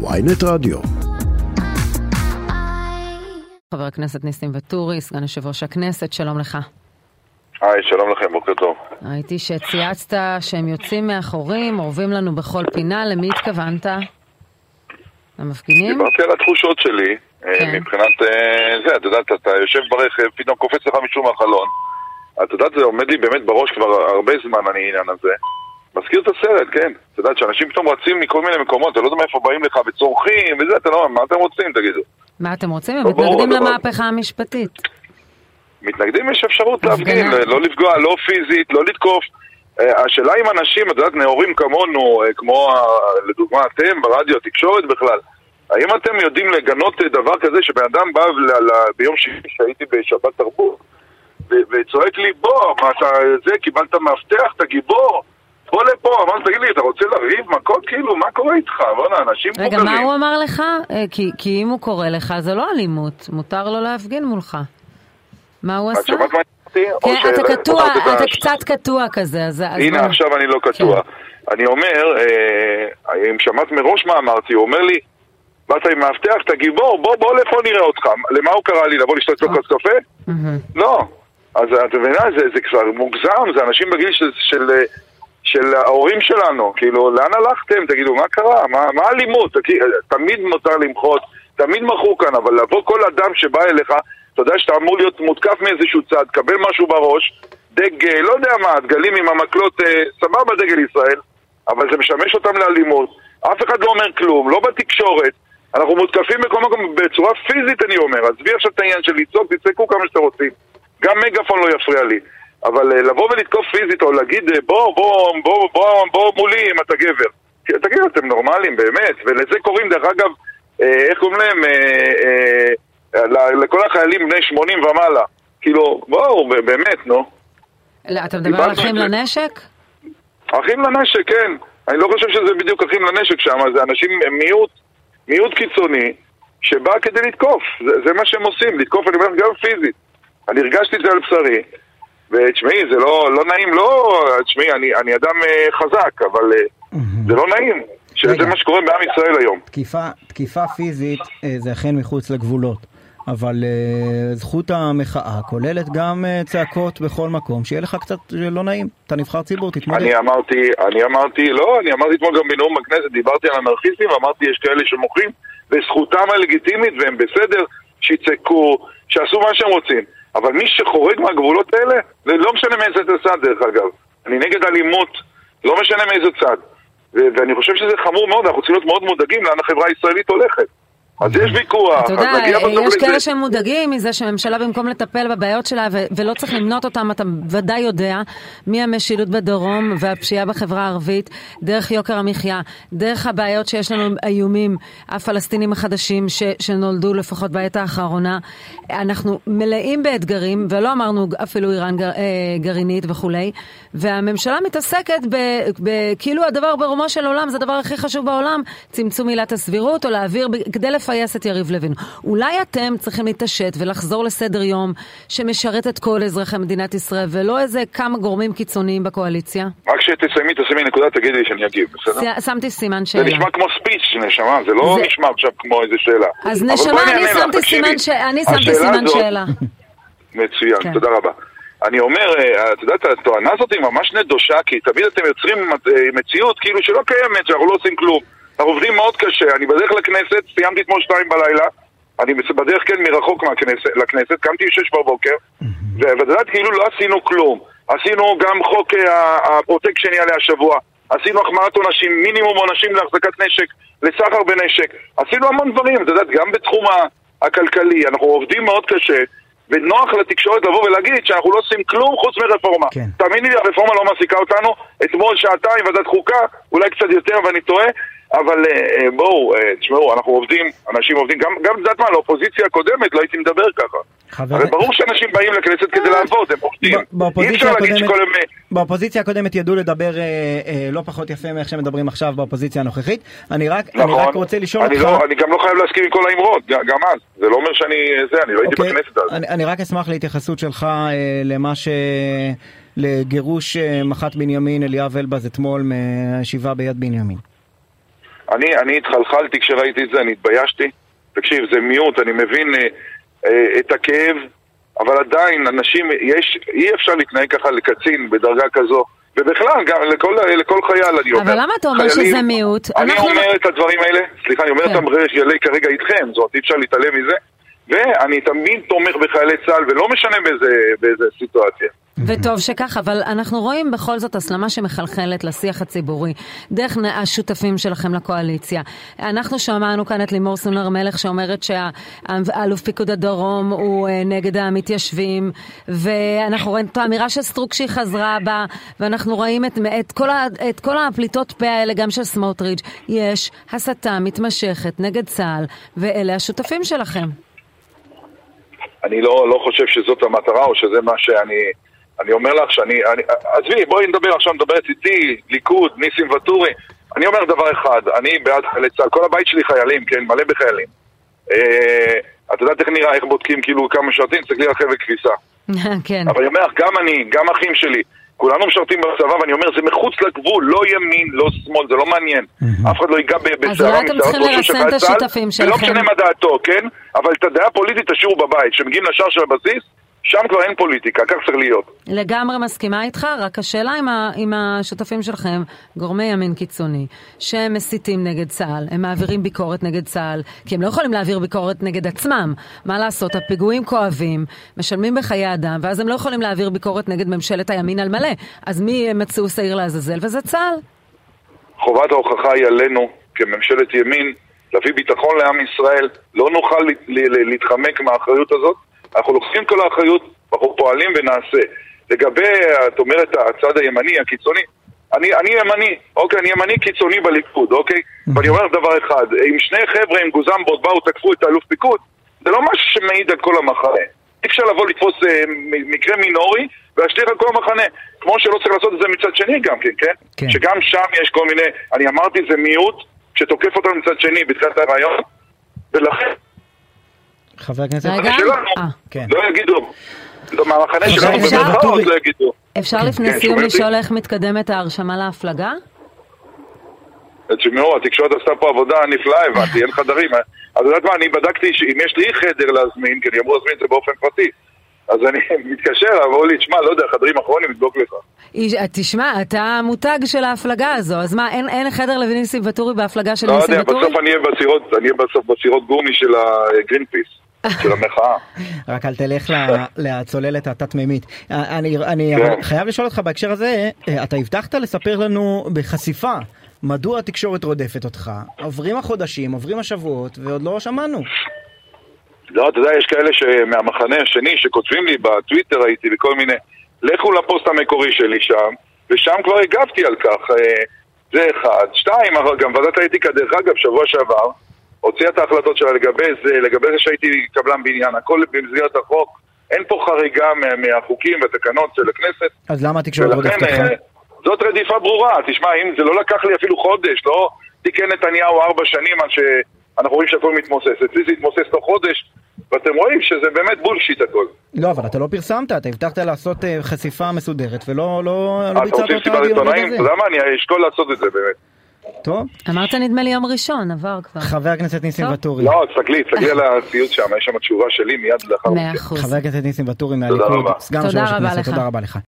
ויינט רדיו. חבר הכנסת ניסים ואטורי, סגן יושב ראש הכנסת, שלום לך. היי, שלום לכם, בוקר טוב. ראיתי שצייצת שהם יוצאים מאחורים, אורבים לנו בכל פינה, למי התכוונת? למפגינים? דיברתי על התחושות שלי, אה, כן. מבחינת אה, זה, את יודעת, אתה יושב ברכב, פתאום קופץ לך מישהו מהחלון. את יודעת, זה עומד לי באמת בראש כבר הרבה זמן, העניין הזה. מזכיר את הסרט, כן. את יודעת, שאנשים פתאום רצים מכל מיני מקומות, אתה לא יודע מאיפה באים לך וצורכים וזה, אתה לא, מה אתם רוצים, תגידו? מה אתם רוצים? הם לא, ברור, מתנגדים למהפכה המשפטית. מתנגדים יש אפשרות. להפגין, לא לפגוע, לא פיזית, לא לתקוף. אה, השאלה אם אנשים, את יודעת, נאורים כמונו, אה, כמו לדוגמה אתם ברדיו, התקשורת בכלל, האם אתם יודעים לגנות אה, דבר כזה שבן אדם בא ביום שישי שהייתי בשבת תרבות וצועק לי בוא, מה אתה זה, קיבלת מאבטח, אתה גיבור, בוא לפה, אמרתי, תגיד לי, אתה רוצה לריב מכות? כאילו, מה קורה איתך? בוא'נה, אנשים רגע, מבוגרים. מה הוא אמר לך? אה, כי- כי אם הוא קורא לך, זה לא אלימות, מותר לו להפגין מולך. מה הוא עשה? כן, אתה קטוע, אתה קצת קטוע כזה, אז... הנה, עכשיו אני לא קטוע. אני אומר, אה, אם שמעת מראש מה אמרתי, הוא אומר לי, באת עם מאבטח, אתה גיבור, בוא, בוא לפה נראה אותך. למה הוא קרא לי? לבוא לשתות לו כוס קפה? לא. אז את מבינה, זה, זה כבר מוגזם, זה אנשים בגיל של, של, ההורים שלנו. כאילו, לאן הלכתם? תגידו, מה קרה? מה, מה האלימות? תמיד מותר למחות, תמיד מחו כאן, אבל לבוא כל אדם שבא אליך, אתה יודע שאתה אמור להיות מותקף מאיזשהו צד, קבל משהו בראש, דגל, לא יודע מה, דגלים עם המקלות, אה, סבבה דגל ישראל, אבל זה משמש אותם לאלימות. אף אחד לא אומר כלום, לא בתקשורת. אנחנו מותקפים בכל מקום בצורה פיזית, אני אומר. עזבי עכשיו את העניין של לצעוק, תצעקו כמה שאתם רוצים. גם מגאפון לא יפריע לי. אבל אה, לבוא ולתקוף פיזית, או להגיד, אה, בוא, בוא, בוא, בוא, בוא מולי אם אתה גבר. תגידו, אתם נורמלים, באמת. ולזה קוראים, דרך אגב, אה, איך קוראים להם? אה, אה, לכל החיילים בני 80 ומעלה. כאילו, בואו, באמת, נו. לא, אתה מדבר על אחים. לנשק? אחים לנשק, כן. אני לא חושב שזה בדיוק אחים לנשק שם, זה אנשים, מיעוט, מיעוט קיצוני, שבא כדי לתקוף. זה, זה מה שהם עושים, לתקוף, אני אומר, גם פיזית. אני הרגשתי את זה על בשרי, ותשמעי, זה לא, לא נעים, לא... תשמעי, אני, אני אדם אה, חזק, אבל אה, זה לא נעים. שזה. מה שקורה בעם ישראל היום. תקיפה, תקיפה פיזית אה, זה אכן מחוץ לגבולות, אבל זכות המחאה כוללת גם צעקות בכל מקום, שיהיה לך קצת לא נעים. אתה נבחר ציבור, תתמודד. אני אמרתי, אני אמרתי, לא, אני אמרתי אתמול גם בנאום בכנסת, דיברתי על אנרכיסטים, אמרתי יש כאלה שמוחים, וזכותם הלגיטימית, והם בסדר, שיצעקו, שיעשו מה שהם רוצים. אבל מי שחורג מהגבולות האלה, זה לא משנה מאיזה צד דרך אגב. אני נגד אלימות, לא משנה מאיזה צד. ואני חושב שזה חמור מאוד, אנחנו צריכים להיות מאוד מודאגים לאן החברה הישראלית הולכת. אז יש ויכוח, אתה יודע, יש. כאלה שמודאגים מזה שהממשלה במקום לטפל בבעיות שלה ולא צריך למנות אותם, אתה ודאי יודע, מהמשילות בדרום והפשיעה בחברה הערבית, דרך יוקר המחיה, דרך הבעיות שיש לנו איומים, הפלסטינים החדשים ש- שנולדו לפחות בעת האחרונה. אנחנו מלאים באתגרים, ולא אמרנו אפילו איראן גר- אה, גרעינית וכולי, והממשלה מתעסקת כאילו הדבר ברומו של עולם, זה הדבר הכי חשוב בעולם, צמצום עילת הסבירות, או להעביר, כדי לפייס את יריב לוין. אולי אתם צריכים להתעשת ולחזור לסדר יום שמשרת את כל אזרחי מדינת ישראל, ולא איזה כמה גורמים קיצוניים בקואליציה? רק שתסיימי, תשימי נקודה, תגידי לי שאני אגיב, בסדר? שמתי סימן זה שאלה. נשמע כמו ספיץ', נשמה, זה לא זה- נשמע עכשיו כמו איזה שאלה. אז נשמה, אני שמתי. סימן ש- אני שמתי סימן הזאת- שאלה. מצוין, כן. תודה רבה. אני אומר, אה, את יודעת, התואנה הזאת היא ממש נדושה, כי תמיד אתם יוצרים אה, מציאות כאילו שלא קיימת, שאנחנו לא עושים כלום. אנחנו עובדים מאוד קשה, אני בדרך לכנסת, סיימתי אתמול שתיים בלילה, אני בדרך כן מרחוק מהכנסת, לכנסת, קמתי בשש בבוקר, ואת יודעת, כאילו לא עשינו כלום. עשינו גם חוק אה, הפרוטקשן יעלה השבוע, עשינו החמרת עונשים, מינימום עונשים להחזקת נשק, לסחר בנשק, עשינו המון דברים, את יודעת, גם בתחום הכלכלי, אנחנו עובדים מאוד קשה. ונוח לתקשורת לבוא ולהגיד שאנחנו לא עושים כלום חוץ מרפורמה. כן. תאמיני לי, הרפורמה לא מעסיקה אותנו. אתמול שעתיים ועדת חוקה, אולי קצת יותר ואני טועה, אבל אה, אה, בואו, אה, תשמעו, אנחנו עובדים, אנשים עובדים, גם, גם יודעת מה, לאופוזיציה הקודמת לא הייתי מדבר ככה. חבר- הרי ברור שאנשים באים לכנסת כדי לעבוד, הם עובדים. אי אפשר להגיד הקודמת- שכל הם... באופוזיציה הקודמת ידעו לדבר אה, אה, לא פחות יפה מאיך שמדברים עכשיו באופוזיציה הנוכחית. אני רק, אני נכון. רק רוצה לשאול אני אותך... לא, אני גם לא חייב להסכים עם כל האמרות, גם אז. זה לא אומר שאני... זה, אני לא הייתי אוקיי, בכנסת אז. אני, אני רק אשמח להתייחסות שלך אה, למה ש... לגירוש אה, מח"ט בנימין אליאב אלבז אתמול מהישיבה ביד בנימין. אני, אני התחלחלתי כשראיתי את זה, אני התביישתי. תקשיב, זה מיעוט, אני מבין אה, אה, את הכאב, אבל עדיין, אנשים, יש, אי אפשר להתנהג ככה לקצין בדרגה כזו. ובכלל, גם לכל, לכל חייל אני אומר. אבל למה אתה אומר חיילים, שזה מיעוט? אני אנחנו- אומר את הדברים האלה, סליחה, אני אומר כן. אותם בריש כרגע איתכם, זאת אומרת, אי אפשר להתעלם מזה. ואני תמיד תומך בחיילי צה"ל, ולא משנה באיזה, באיזה סיטואציה. וטוב שכך, אבל אנחנו רואים בכל זאת הסלמה שמחלחלת לשיח הציבורי, דרך השותפים שלכם לקואליציה. אנחנו שמענו כאן את לימור סונר מלך שאומרת שהאלוף פיקוד הדרום הוא אה, נגד המתיישבים, ואנחנו רואים את האמירה של סטרוק שהיא חזרה בה, ואנחנו רואים את, את, כל, ה, את כל הפליטות פה האלה, גם של סמוטריץ'. יש הסתה מתמשכת נגד צה"ל, ואלה השותפים שלכם. אני לא, לא חושב שזאת המטרה, או שזה מה שאני... אני אומר לך שאני... אני, עזבי, בואי נדבר עכשיו, נדברת איתי, ליכוד, ניסים ואטורי. אני אומר דבר אחד, אני בעד חיילי צה"ל, כל הבית שלי חיילים, כן, מלא בחיילים. אה, את יודעת איך נראה, איך בודקים כאילו כמה משרתים? תסתכלי על חבל כביסה. כן. אבל אני אומר לך, גם אני, גם אחים שלי, כולנו משרתים בצבא, ואני אומר, זה מחוץ לגבול, לא ימין, לא שמאל, זה לא מעניין. אף אחד לא ייגע ב- אז בשערה אולי אתם משערות צריכים ראשו של לרסן את חייל צה"ל, ולא. משנה מה דעתו, כן? אבל את הדעה הפוליטית תשאירו בבית. כשמגיעים לשער של הבסיס, שם כבר אין פוליטיקה, כך צריך להיות. לגמרי מסכימה איתך, רק השאלה עם, ה, עם השותפים שלכם, גורמי ימין קיצוני, שהם מסיתים נגד צה"ל, הם מעבירים ביקורת נגד צה"ל, כי הם לא יכולים להעביר ביקורת נגד עצמם. מה לעשות, הפיגועים כואבים, משלמים בחיי אדם, ואז הם לא יכולים להעביר ביקורת נגד ממשלת הימין על מלא. אז מי מצאו שעיר לעזאזל? וזה צה"ל. חובת ההוכחה היא עלינו, כממשלת ימין, להביא ביטחון לעם ישראל. לא נוכל להתחמק מהאחריות הזאת. אנחנו לוקחים כל האחריות, אנחנו פועלים ונעשה. לגבי, את אומרת, הצד הימני, הקיצוני, אני, אני ימני, אוקיי, אני ימני קיצוני בליכוד, אוקיי? ואני אומר דבר אחד, אם שני חבר'ה עם גוזמבות באו, תקפו את האלוף פיקוד, זה לא משהו שמעיד על כל המחנה. אי אפשר לבוא לתפוס אה, מקרה מינורי ולהשליך על כל המחנה. כמו שלא צריך לעשות את זה מצד שני גם כן, כן? כן. שגם שם יש כל מיני, אני אמרתי, זה מיעוט שתוקף אותנו מצד שני בתחילת הרעיון, ולכן, חבר הכנסת... רגע. שלנו, אה. כן. לא יגידו. לא, מהמחנה שלנו במרכאות. לא יגידו. אפשר כן, לפני כן, סיום? לשאול איך מתקדמת ההרשמה להפלגה? תשמעו, התקשורת עשתה פה עבודה נפלאה, הבנתי, אין חדרים. את יודעת מה, אני בדקתי שאם יש לי חדר להזמין, כי אני אמור להזמין את זה באופן פרטי, אז אני מתקשר, אמרו לי, תשמע, לא יודע, חדרים אחרונים, נבדוק לך. איש- תשמע, אתה המותג של ההפלגה הזו, אז מה, אין, אין חדר לניסים ואטורי בהפלגה של לא ניסים יודע, ואטורי? בסוף אני אהיה בסירות, אני אהיה בסוף בסירות גומי של הגרינפיס, של המחאה. רק אל תלך לצוללת התת-מימית. אני, אני כן. חייב לשאול אותך בהקשר הזה, אה, אתה הבטחת לספר לנו בחשיפה מדוע התקשורת רודפת אותך. עוברים החודשים, עוברים השבועות, ועוד לא שמענו. לא, אתה יודע, יש כאלה שמהמחנה השני שכותבים לי בטוויטר הייתי וכל מיני, לכו לפוסט המקורי שלי שם, ושם כבר הגבתי על כך. אה, זה אחד. שתיים, גם ועדת האתיקה, דרך אגב, שבוע שעבר, הוציאה את ההחלטות שלה לגבי זה, לגבי זה שהייתי קבלן בניין, הכל במסגרת החוק. אין פה חריגה מה- מהחוקים והתקנות של הכנסת. אז למה התקשורת רודפת אותך? אה, זאת רדיפה ברורה. תשמע, אם זה לא לקח לי אפילו חודש, לא תיקן נתניהו ארבע שנים עד שאנחנו רואים שהכל מתמוסס. אצלי זה התמוסס תוך חודש, ואתם רואים שזה באמת בולשיט הכל. לא, אבל אתה לא פרסמת, אתה הבטחת לעשות אה, חשיפה מסודרת, ולא לא, לא אתה ביצעת אותה יום עיתונאים? רגע אתה זה. יודע מה? אני אשקול לעשות את זה באמת. טוב, אמרת נדמה לי יום ראשון, עבר כבר. חבר הכנסת ניסים. ואטורי. לא, תסתכלי, תסתכלי על הציוץ שם, יש שם תשובה שלי מיד לאחר מאה מכן. אחוז. חבר הכנסת ניסים ואטורי תודה מהליכוד, רבה. סגן תודה יושב-ראש רבה הכנסת. תודה רבה לך.